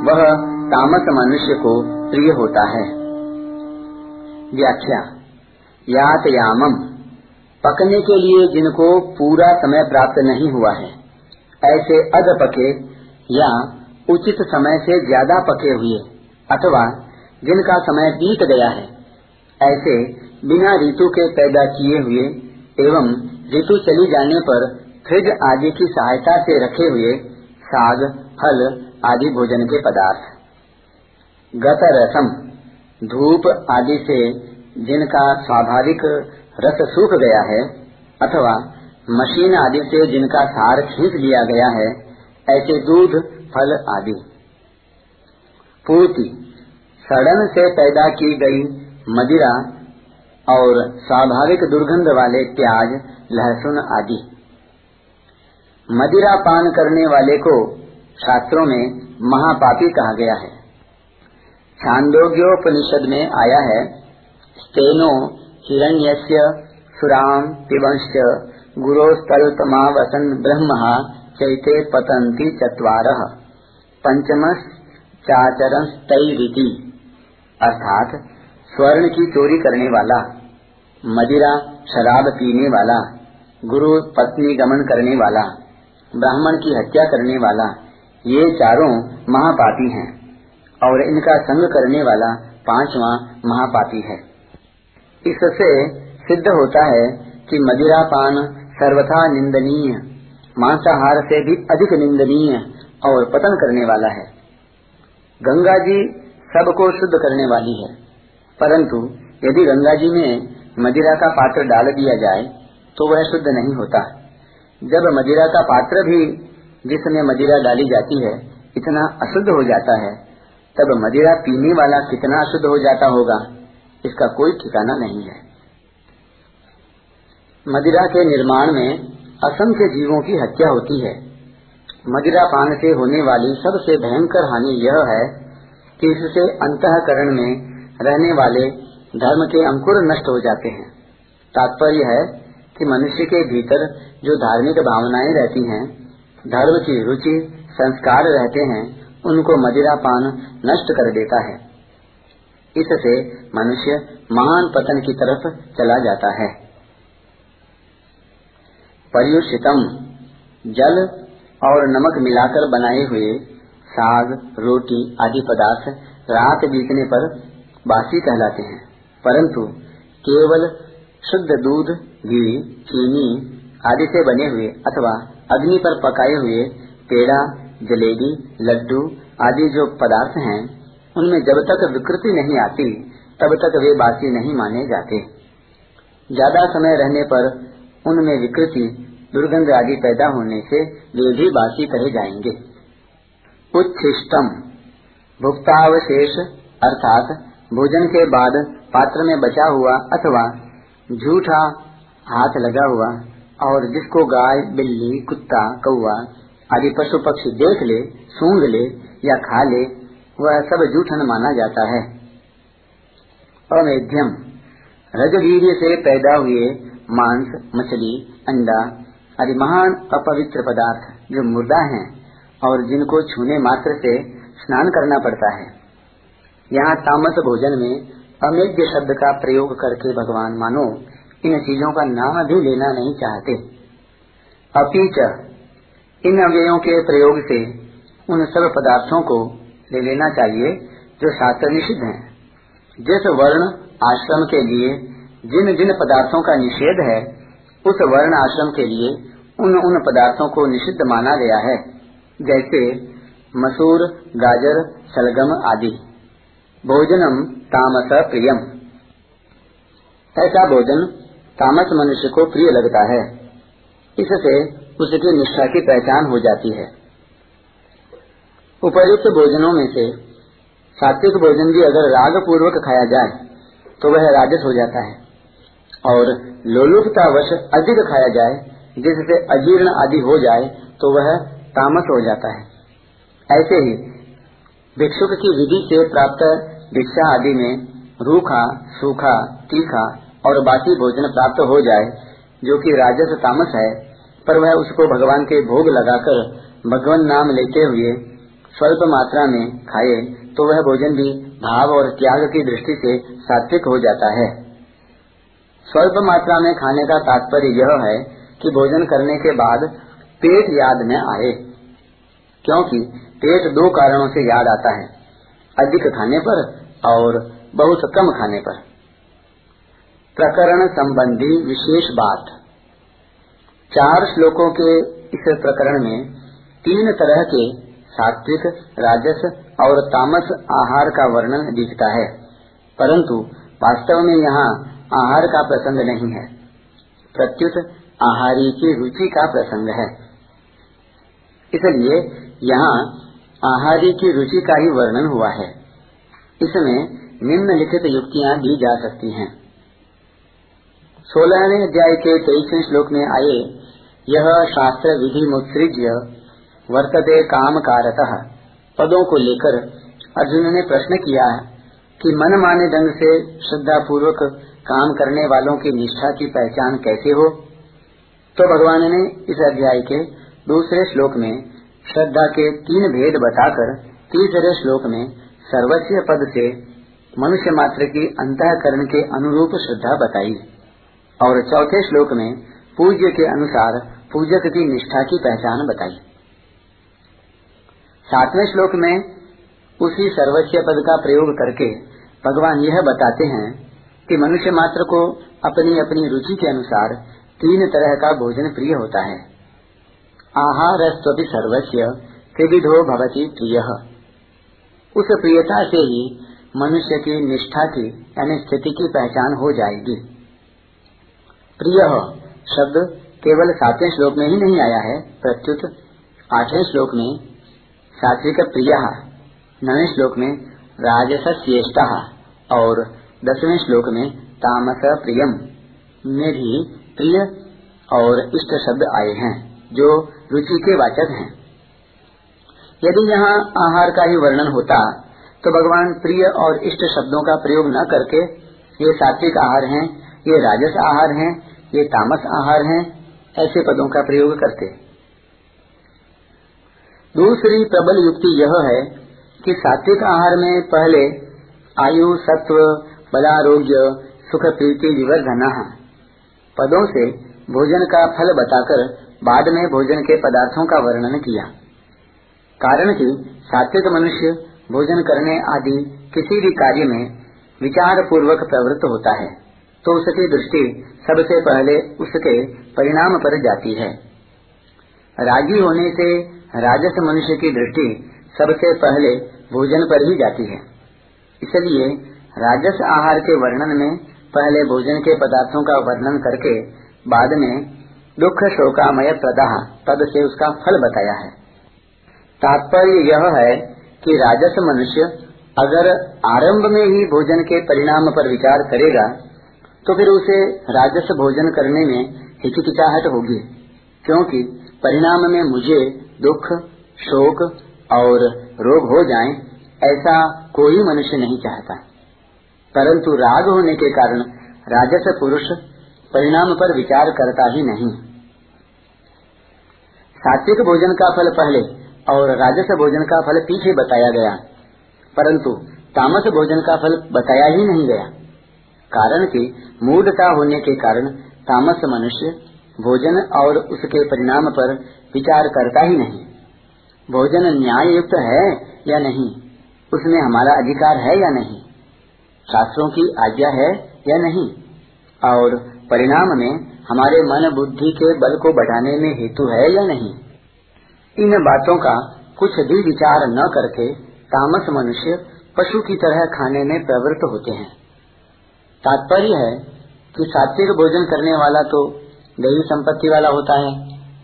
वह तामस मनुष्य को प्रिय होता है। व्याख्या, यात यामम। पकने के लिए जिनको पूरा समय प्राप्त नहीं हुआ है, ऐसे अध पके या उचित समय से ज़्यादा पके हुए, अथवा जिनका समय बीत गया है, ऐसे बिना ऋतु के पैदा किए हुए एवं ऋतु चली जाने पर फ्रिज आदि की सहायता से रखे हुए साग, फल आदि भोजन के पदार्थ। गत रसम, धूप आदि से जिनका स्वाभाविक रस सूख गया है, अथवा मशीन आदि से जिनका सार खींच लिया गया है, ऐसे दूध, फल आदि। पूर्ति, सड़न से पैदा की गई मदिरा और स्वाभाविक दुर्गंध वाले प्याज, लहसुन आदि। मदिरा पान करने वाले को शास्त्रों में महापापी कहा गया है। छांदोग्योपनिषद में आया है, स्तेनो हिरण्यस्य सुराम पिबंश गुरोस्तल्पमावसन ब्रह्म चैते पतंती चतवार। पंचमस चाचरस्तरीति। अर्थात, स्वर्ण की चोरी करने वाला, मदिरा शराब पीने वाला, गुरु पत्नी गमन करने वाला, ब्राह्मण की हत्या करने वाला ये चारों महापापी हैं और इनका संग करने वाला पांचवा महापापी है। इससे सिद्ध होता है कि मदिरा पान सर्वथा निंदनीय, मांसाहार से भी अधिक निंदनीय और पतन करने वाला है। गंगा जी सबको शुद्ध करने वाली है। परंतु यदि गंगा जी में मदिरा का पात्र डाल दिया जाए तो वह शुद्ध नहीं होता। जब मदिरा का पात्र भी जिसमें मदिरा डाली जाती है, इतना अशुद्ध हो जाता है। तब मदिरा पीने वाला कितना अशुद्ध हो जाता होगा, इसका कोई ठिकाना नहीं है। मदिरा के निर्माण में असंख्य जीवों की हत्या होती है। मदिरा पान से होने वाली सबसे भयंकर हानि यह है कि इससे अंतकरण में रहने वाले धर्म के अंकुर नष्ट हो जाते हैं। तात्पर्य है कि मनुष्य के भीतर जो धार्मिक भावनाएँ रहती हैं धर्म की रुचि, संस्कार रहते हैं, उनको मदिरा पान नष्ट कर देता है। इससे मनुष्य महान पतन की तरफ़ चला जाता है। पर्युषितम, जल और नमक मिलाकर बनाए हुए साग, रोटी आदि पदार्थ रात बीतने पर बासी कहलाते हैं। परंतु केवल शुद्ध दूध, घी, चीनी आदि से बने हुए अथवा अग्नि पर पकाए हुए पेड़ा, जलेबी, लड्डू आदि जो पदार्थ हैं, उनमें जब तक विकृति नहीं आती, तब तक वे बासी नहीं माने जाते। ज़्यादा समय रहने पर उनमें विकृति, दुर्गंध आदि पैदा होने से वे भी बासी कहे जाएँगे। उच्छिष्टम। भुक्तावशेष, अर्थात भोजन के बाद पात्र में बचा हुआ अथवा झूठा हाथ लगा हुआ और जिसको गाय, बिल्ली, कुत्ता कौआ आदि पशु पक्षी देख ले, सूंघ ले या खा ले, वह सब जूठन माना जाता है। अमेध्यम। रजवीर से पैदा हुए मांस, मछली, अंडा आदि महान अपवित्र पदार्थ जो मुर्दा हैं और जिनको छूने मात्र से स्नान करना पड़ता है। यहाँ तामस भोजन में अमेध्य शब्द का प्रयोग करके भगवान मानो इन चीज़ों का नाम भी लेना नहीं चाहते। अपीच इन अव्ययों के प्रयोग से उन सब पदार्थों को ले लेना चाहिए जो शास्त्र निषिद्ध हैं। जिस वर्ण आश्रम के लिए जिन जिन पदार्थों का निषेध है, उस वर्ण आश्रम के लिए उन उन पदार्थों को निषिद्ध माना गया है, जैसे मसूर, गाजर सलगम आदि। भोजनम तामस प्रियम। ऐसा भोजन तामस मनुष्य को प्रिय लगता है। इससे उसकी निष्ठा की पहचान हो जाती है। उपयुक्त भोजनों में से सात्विक भोजन भी अगर राग पूर्वक खाया जाए तो वह राजस हो जाता है। और लोलुपतावश अधिक खाया जाए, जिससे अजीर्ण आदि हो जाए तो वह तामस हो जाता है। ऐसे ही भिक्षुक की विधि से प्राप्त भिक्षा आदि में रूखा, सूखा, तीखा और बासी भोजन प्राप्त हो जाए, जो कि राजस तामस है, पर वह उसको भगवान के भोग लगाकर भगवान नाम लेते हुए स्वल्प मात्रा में खाए तो वह भोजन भी भाव और त्याग की दृष्टि से सात्विक हो जाता है। स्वल्प मात्रा में खाने का तात्पर्य यह है कि भोजन करने के बाद पेट याद में आए, क्योंकि पेट दो कारणों से याद आता है, अधिक खाने पर और बहुत कम खाने पर। प्रकरण संबंधी विशेष बात। चार श्लोकों के इस प्रकरण में तीन तरह के सात्विक, राजस और तामस आहार का वर्णन दिखता है, परंतु वास्तव में यहाँ आहार का प्रसंग नहीं है। प्रत्युत आहारी की रुचि का प्रसंग है। इसलिए यहाँ आहारी की रुचि का ही वर्णन हुआ है। इसमें निम्नलिखित युक्तियाँ दी जा सकती हैं। सोलहवें अध्याय के तेईसवें श्लोक में आए, यह शास्त्र विधि मुत्सृज्य वर्तते काम कारत पदों को लेकर अर्जुन ने प्रश्न किया कि मन माने ढंग से श्रद्धा पूर्वक काम करने वालों की निष्ठा की पहचान कैसे हो? तो भगवान ने इस अध्याय के दूसरे श्लोक में श्रद्धा के तीन भेद बताकर तीसरे श्लोक में सर्वस्व पद से मनुष्य मात्र की अंतकरण के अनुरूप श्रद्धा बताई। और चौथे श्लोक में पूज्य के अनुसार पूजक की निष्ठा की पहचान बताई। सातवें श्लोक में उसी सर्वस्व पद का प्रयोग करके भगवान यह बताते हैं कि मनुष्य मात्र को अपनी अपनी रुचि के अनुसार तीन तरह का भोजन प्रिय होता है। आहार सर्वस्व, त्रिविधो भवती प्रिय। उस प्रियता से ही मनुष्य की निष्ठा की, यानी स्थिति की पहचान हो जाएगी। प्रिय शब्द केवल सातवें श्लोक में ही नहीं आया है, प्रत्युत आठवें श्लोक में सात्विक प्रिय, नवे श्लोक में राजस्येष्टा और दसवें श्लोक में तामस प्रियम में भी प्रिय और इष्ट शब्द आए हैं, जो रुचि के वाचक हैं। यदि यहाँ आहार का ही वर्णन होता तो भगवान प्रिय और इष्ट शब्दों का प्रयोग न करके ये सात्विक आहार हैं, ये राजस आहार हैं ये तामस आहार हैं, ऐसे पदों का प्रयोग करते दूसरी प्रबल युक्ति यह है कि सात्विक आहार में पहले आयु, सत्व, बलारोग्य, सुख, प्रीति, विवर्धन, पदों से भोजन का फल बताकर बाद में भोजन के पदार्थों का वर्णन किया। कारण कि सात्विक मनुष्य भोजन करने आदि किसी भी कार्य में विचार पूर्वक प्रवृत्त होता है। तो उसकी दृष्टि सबसे पहले उसके परिणाम पर जाती है। रागी होने से राजस मनुष्य की दृष्टि सबसे पहले भोजन पर ही जाती है। इसलिए राजस आहार के वर्णन में पहले भोजन के पदार्थों का वर्णन करके बाद में दुख शोकामय प्रदाह पद से उसका फल बताया है। तात्पर्य यह है कि राजस मनुष्य अगर आरंभ में ही भोजन के परिणाम पर विचार करेगा तो फिर उसे राजस्व भोजन करने में हिचकिचाहट होगी, क्योंकि परिणाम में मुझे दुख, शोक और रोग हो जाएँ, ऐसा कोई मनुष्य नहीं चाहता। परंतु राग होने के कारण राजस पुरुष परिणाम पर विचार करता ही नहीं। सात्विक भोजन का फल पहले और राजस भोजन का फल पीछे बताया गया, परंतु तामस भोजन का फल बताया ही नहीं गया। कारण कि मूढ़ता होने के कारण तामस मनुष्य भोजन और उसके परिणाम पर विचार करता ही नहीं। भोजन न्याय युक्त है या नहीं? उसमें हमारा अधिकार है या नहीं? शास्त्रों की आज्ञा है या नहीं? और परिणाम में हमारे मन बुद्धि के बल को बढ़ाने में हेतु है या नहीं? इन बातों का कुछ भी विचार न करके तामस मनुष्य पशु की तरह खाने में प्रवृत्त होते हैं। तात्पर्य है कि सात्विक भोजन करने वाला तो दैवी संपत्ति वाला होता है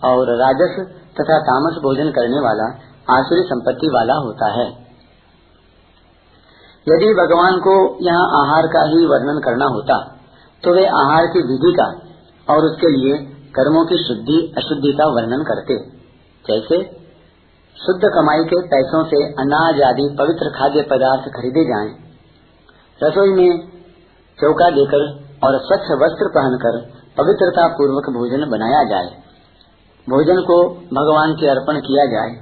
और राजस तथा तामस भोजन करने वाला आसुरी संपत्ति वाला होता है। यदि भगवान को यहाँ आहार का ही वर्णन करना होता तो वे आहार की विधि का और उसके लिए कर्मों की शुद्धि अशुद्धि का वर्णन करते। जैसे शुद्ध कमाई के पैसों से अनाज आदि पवित्र खाद्य पदार्थ खरीदे जाएँ, रसोई में चौका देकर और स्वच्छ वस्त्र पहनकर पवित्रता पूर्वक भोजन बनाया जाए भोजन को भगवान के अर्पण किया जाए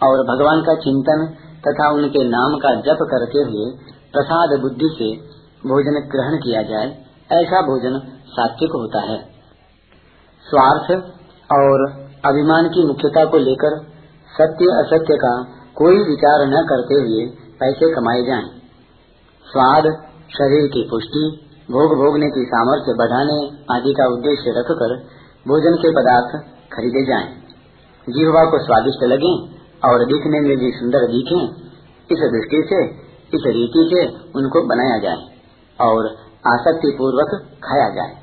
और भगवान का चिंतन तथा उनके नाम का जप करते हुए प्रसाद बुद्धि से भोजन ग्रहण किया जाए, ऐसा भोजन सात्विक होता है स्वार्थ और अभिमान की मुख्यता को लेकर सत्य असत्य का कोई विचार न करते हुए पैसे कमाए जाएँ। स्वाद शरीर की पुष्टि, भोग भोगने की सामर्थ्य बढ़ाने आदि का उद्देश्य रखकर भोजन के पदार्थ खरीदे जाएँ। जीवा को स्वादिष्ट लगे और दिखने में भी सुंदर दिखे, इस दृष्टि से, इस रीति से उनको बनाया जाए और आसक्ति पूर्वक खाया जाए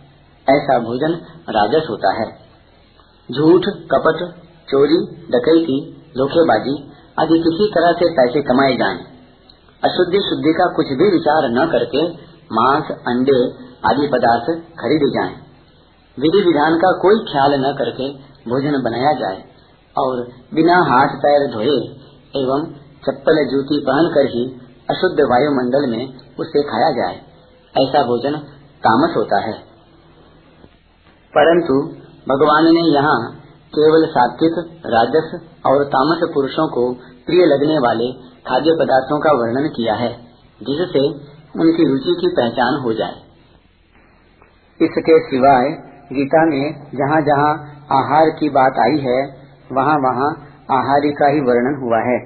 ऐसा भोजन राजस होता है झूठ, कपट, चोरी, डकैती, धोखेबाजी आदि किसी तरह से पैसे कमाए जाएँ। अशुद्धि शुद्धि का कुछ भी विचार न करके मांस, अंडे आदि पदार्थ खरीदे जाएँ। विधि विधान का कोई ख्याल न करके भोजन बनाया जाए और बिना हाथ पैर धोए एवं चप्पल जूती पहन कर ही अशुद्ध वायुमंडल में उसे खाया जाए, ऐसा भोजन तामस होता है परंतु भगवान ने यहाँ केवल सात्विक, राजस और तामस पुरुषों को प्रिय लगने वाले खाद्य पदार्थों का वर्णन किया है, जिससे उनकी रुचि की पहचान हो जाए। इसके सिवाय गीता में जहाँ जहाँ आहार की बात आई है वहाँ वहाँ आहारी का ही वर्णन हुआ है।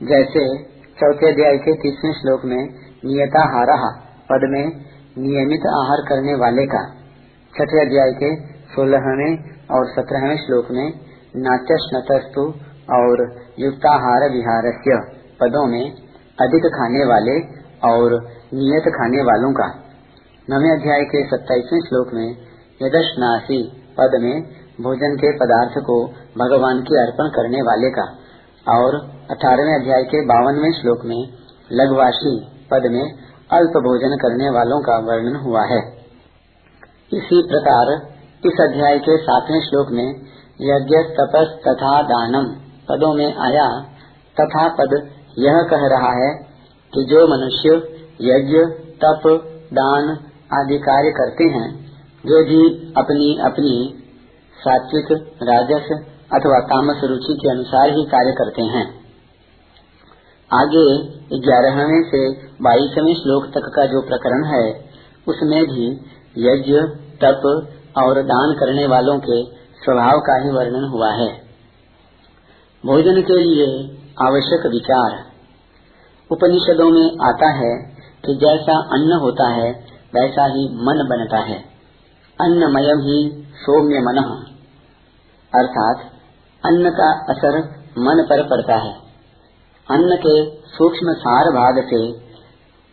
जैसे चौथे अध्याय के तीसवें श्लोक में नियता हारा पद में नियमित आहार करने वाले का। छठे अध्याय के सोलहवें और सत्रहवें श्लोक में नाट्यस्तु और युक्ताहार विहारस्य पदों में अधिक खाने वाले और नियत खाने वालों का। नवे अध्याय के सत्ताईसवें श्लोक में यदशनासी पद में भोजन के पदार्थ को भगवान के अर्पण करने वाले का और अठारहवें अध्याय के बावनवें श्लोक में लघुवासी पद में अल्प भोजन करने वालों का वर्णन हुआ है। इसी प्रकार इस अध्याय के सातवें श्लोक में यज्ञ, तपस, तथा दानम पदों में आया, तथा पद यह कह रहा है कि जो मनुष्य यज्ञ, तप, दान आदि कार्य करते हैं जो भी अपनी अपनी सात्विक, राजस अथवा तामस रुचि के अनुसार ही कार्य करते हैं। आगे ग्यारहवें से बाईसवें श्लोक तक का जो प्रकरण है, उसमें भी यज्ञ, तप और दान करने वालों के स्वभाव का ही वर्णन हुआ है। भोजन के लिए आवश्यक विचार। उपनिषदों में आता है कि जैसा अन्न होता है, वैसा ही मन बनता है। अन्नमयम ही सौम्य मन अर्थात, अन्न का असर मन पर पड़ता है। अन्न के सूक्ष्म सार भाग से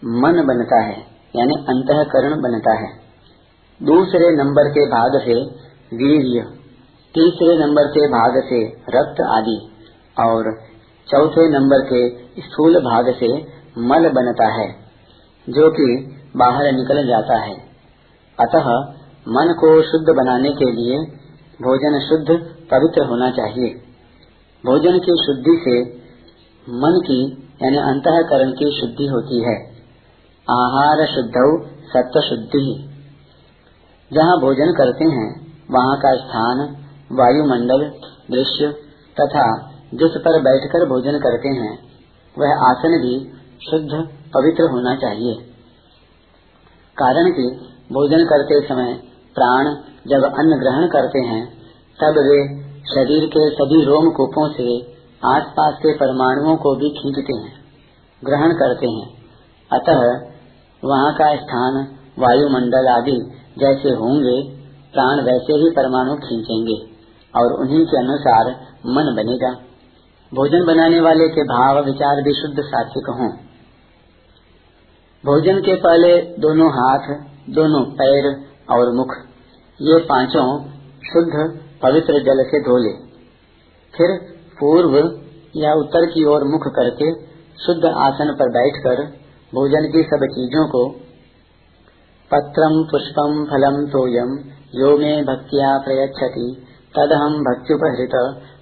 मन बनता है, यानी अंतकरण बनता है। दूसरे नंबर के भाग से वीर्य, तीसरे नंबर के भाग से रक्त आदि, और चौथे नंबर के स्थूल भाग से मल बनता है, जो कि बाहर निकल जाता है। अतः मन को शुद्ध बनाने के लिए भोजन शुद्ध, पवित्र होना चाहिए। भोजन की शुद्धि से मन की, यानी अंतकरण की शुद्धि होती है। आहार शुद्ध सत्व शुद्धि जहाँ भोजन करते हैं, वहाँ का स्थान, वायुमंडल, दृश्य तथा जिस पर बैठकर भोजन करते हैं, वह आसन भी शुद्ध, पवित्र होना चाहिए। कारण कि भोजन करते समय प्राण जब अन्न ग्रहण करते हैं, तब वे शरीर के सभी रोम कूपों से आसपास के परमाणुओं को भी खींचते हैं, ग्रहण करते हैं। अतः वहाँ का स्थान, वायुमंडल आदि जैसे होंगे, प्राण वैसे ही परमाणु खींचेंगे, और उन्हीं के अनुसार मन बनेगा। भोजन बनाने वाले के भाव विचार भी शुद्ध सात्विक हों। भोजन के पहले दोनों हाथ, दोनों पैर और मुख, ये पाँचों शुद्ध, पवित्र जल से धो ले फिर पूर्व या उत्तर की ओर मुख करके शुद्ध आसन पर बैठकर भोजन की सब चीज़ों को पत्रम पुष्पम फलम तोयम यो मे भक्तिया प्रयच्छति तदहम भक्त्युपहृत,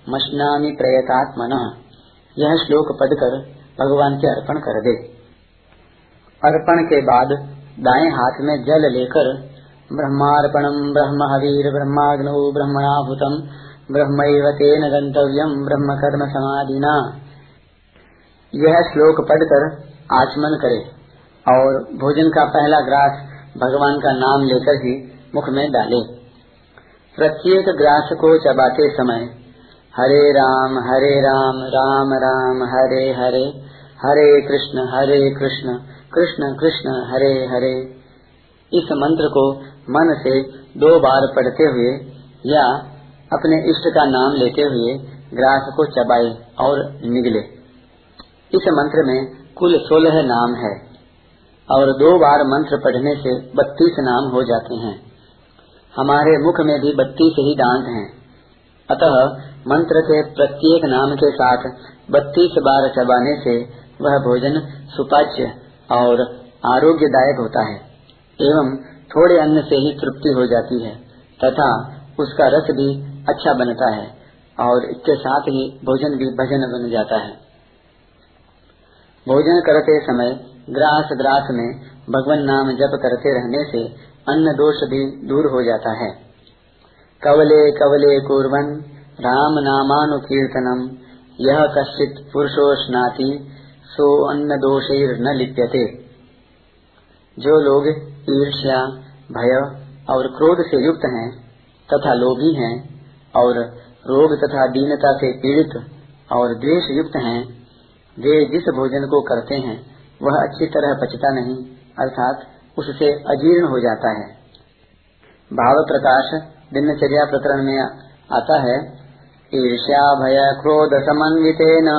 मशनामी प्रयतात्मन। यह श्लोक पढ़कर भगवान के अर्पण कर दे। अर्पण के बाद दाएँ हाथ में जल लेकर ब्रह्मार्पणम ब्रह्म हवीर ब्रह्माग्नो ब्रह्मणाभूतम ब्रह्म तेन गंतव्यम ब्रह्म कर्म समाधिना। यह श्लोक पढ़कर आचमन करे और भोजन का पहला ग्रास भगवान का नाम लेकर ही मुख में डाले। प्रत्येक ग्रास को चबाते समय, हरे राम हरे राम राम राम, हरे हरे हरे कृष्ण हरे कृष्ण कृष्ण कृष्ण, हरे हरे। इस मंत्र को मन से दो बार पढ़ते हुए या अपने इष्ट का नाम लेते हुए ग्रास को चबाए और निगले। इस मंत्र में कुल सोलह नाम है। और दो बार मंत्र पढ़ने से बत्तीस नाम हो जाते हैं। हमारे मुख में भी बत्तीस ही दांत हैं। अतः मंत्र के प्रत्येक नाम के साथ बत्तीस बार चबाने से वह भोजन सुपाच्य और आरोग्यदायक होता है, एवं थोड़े अन्न से ही तृप्ति हो जाती है, तथा उसका रस भी अच्छा बनता है और इसके साथ ही भोजन भी भजन बन जाता है। भोजन करते समय ग्रास ग्रास में भगवान नाम जप करते रहने से अन्न दोष भी दूर हो जाता है। कवले कवले कुर्वन राम नामानुकीर्तनम यह कश्चित पुरुषो स्नाति, सो अन्न दोषेर न लिप्यते। जो लोग ईर्ष्या, भय और क्रोध से युक्त हैं तथा लोभी हैं और रोग तथा दीनता से पीड़ित और द्वेष युक्त हैं, वे जिस भोजन को करते हैं वह अच्छी तरह पचता नहीं, अर्थात उससे अजीर्ण हो जाता है। भाव प्रकाश दिनचर्या प्रकरण में आता है, ईर्ष्या भय क्रोध समन्वितेन,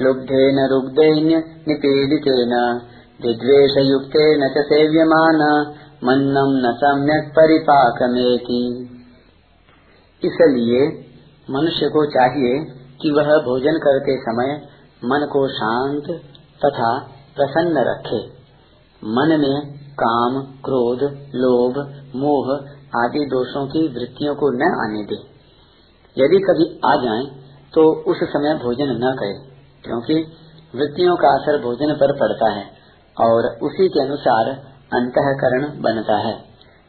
लुब्धेन रुग्धेन निपीडितेन विद्वेष युक्तेन च सेव्यमान मन्नम न सम्यक परिपाकमेति। इसलिए मनुष्य को चाहिए कि वह भोजन करते समय मन को शांत तथा प्रसन्न रखे। मन में काम, क्रोध, लोभ, मोह आदि दोषों की वृत्तियों को न आने दे। यदि कभी आ जाए तो उस समय भोजन न करे, क्योंकि वृत्तियों का असर भोजन पर पड़ता है और उसी के अनुसार अंतकरण बनता है।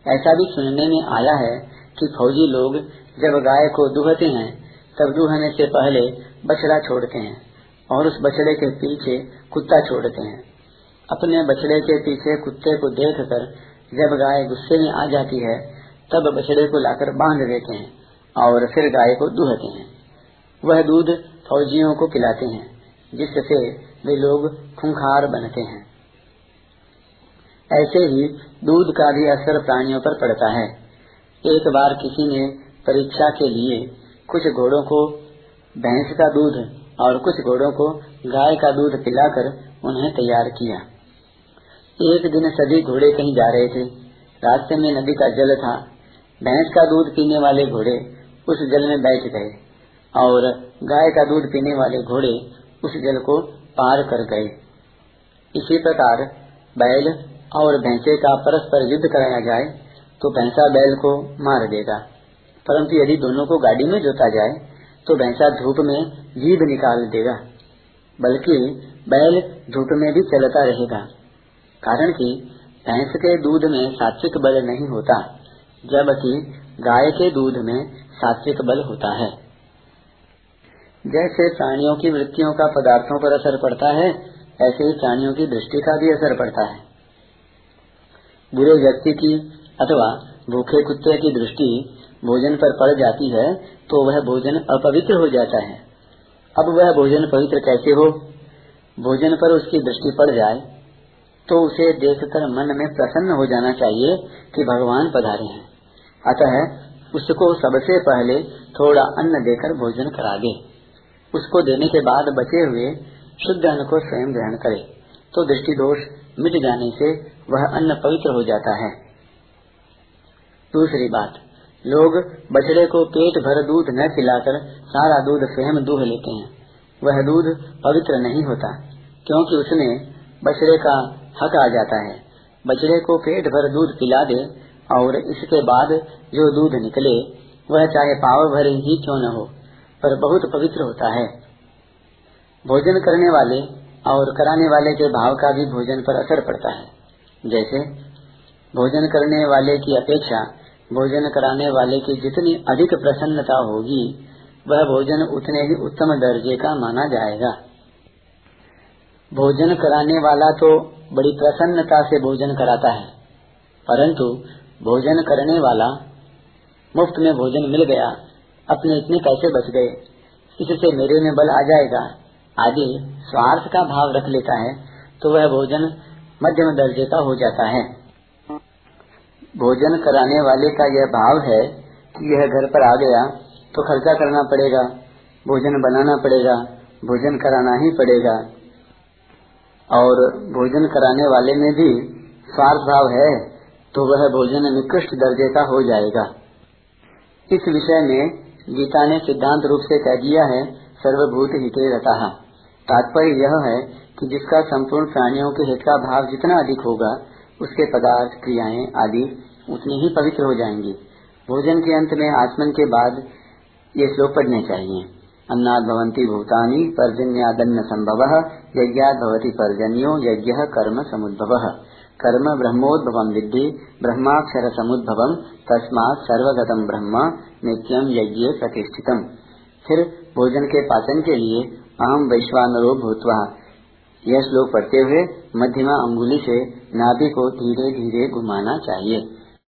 ऐसा भी सुनने में आया है कि फौजी लोग जब गाय को दुहते हैं, तब दुहने से पहले बछड़ा छोड़ते हैं और उस बछड़े के पीछे कुत्ता छोड़ते हैं। अपने बछड़े के पीछे कुत्ते को देखकर जब गाय गुस्से में आ जाती है, तब बछड़े को लाकर बाँध देते हैं और फिर गाय को दुहते हैं। वह दूध फौजियों को पिलाते हैं, जिससे वे लोग खुंखार बनते हैं। ऐसे ही दूध का भी असर प्राणियों पर पड़ता है। एक बार किसी ने परीक्षा के लिए कुछ घोड़ों को, भैंस का दूध और कुछ घोड़ों को गाय का दूध पिलाकर उन्हें तैयार किया। एक दिन सभी घोड़े कहीं जा रहे थे। रास्ते में नदी का जल था। भैंस का दूध पीने वाले घोड़े उस जल में बैठ गए और गाय का दूध पीने वाले घोड़े उस जल को पार कर गए। इसी प्रकार बैल और भैंसे का परस्पर युद्ध कराया जाए तो भैंसा बैल को मार देगा। परंतु यदि दोनों को गाड़ी में जोता जाए तो भैंसा धूप में जीभ निकाल देगा। बल्कि बैल धूप में भी चलता रहेगा। कारण कि भैंस के दूध में सात्विक बल नहीं होता, जबकि गाय के दूध में सात्विक बल होता है। जैसे प्राणियों की वृत्तियों का पदार्थों पर असर पड़ता है, ऐसे ही प्राणियों की दृष्टि का भी असर पड़ता है। बुरे व्यक्ति की अथवा भूखे कुत्ते की दृष्टि भोजन पर पड़ जाती है तो वह भोजन अपवित्र हो जाता है। अब वह भोजन पवित्र कैसे हो? भोजन पर उसकी दृष्टि पड़ जाए तो उसे देखकर मन में प्रसन्न हो जाना चाहिए कि भगवान पधारे हैं। अतः उसको सबसे पहले थोड़ा अन्न देकर भोजन करा दे उसको देने के बाद बचे हुए शुद्ध अन्न को स्वयं ग्रहण करे तो दृष्टि दोष मिट जाने से वह अन्न पवित्र हो जाता है। दूसरी बात लोग बछड़े को पेट भर दूध न पिलाकर सारा दूध स्वयं दूह लेते हैं। वह दूध पवित्र नहीं होता, क्योंकि उसमें बछड़े का हक आ जाता है। बछड़े को पेट भर दूध पिला दे और इसके बाद जो दूध निकले, वह चाहे पाव भर ही क्यों न हो, पर बहुत पवित्र होता है। भोजन करने वाले और कराने वाले के भाव का भी भोजन पर असर पड़ता है। जैसे, भोजन करने वाले की अपेक्षा भोजन कराने वाले की जितनी अधिक प्रसन्नता होगी, वह भोजन उतने ही उत्तम दर्जे का माना जाएगा। भोजन कराने वाला तो बड़ी प्रसन्नता से भोजन कराता है, परंतु भोजन करने वाला मुफ़्त में भोजन मिल गया, अपने इतने पैसे बच गए, इससे मेरे में बल आ जाएगा। आदि स्वार्थ का भाव रख लेता है तो वह भोजन मध्यम दर्जे का हो जाता है। भोजन कराने वाले का यह भाव है कि यह घर पर आ गया तो खर्चा करना पड़ेगा, भोजन बनाना पड़ेगा, भोजन कराना ही पड़ेगा। और भोजन कराने वाले में भी स्वार्थ भाव है तो वह भोजन निकृष्ट दर्जे का हो जाएगा। इस विषय में गीता ने सिद्धांत रूप से कह दिया है, सर्वभूत हिते रता। तात्पर्य यह है कि जिसका संपूर्ण प्राणियों के हित का भाव जितना अधिक होगा, उसके पदार्थ, क्रियाएँ आदि उतनी ही पवित्र हो जाएँगी। भोजन के अंत में आचमन के बाद ये श्लोक पढ़ने चाहिए। अन्नाद भवंती भूतानी पर्जन्यादन्न संभव, यज्ञाद भवती पर्जन्यो, यज्ञ कर्म समुद्भव। कर्म ब्रह्मोद्भव विद्धि, ब्रह्माक्षर समुद्भव, तस्मात् सर्वगतम ब्रह्म नित्यम यज्ञ प्रतिष्ठितम। फिर भोजन के पाचन के लिए अहम वैश्वानरो भूतवा यह श्लोक पढ़ते हुए मध्यमा अंगुली से नाभि को धीरे धीरे घुमाना चाहिए।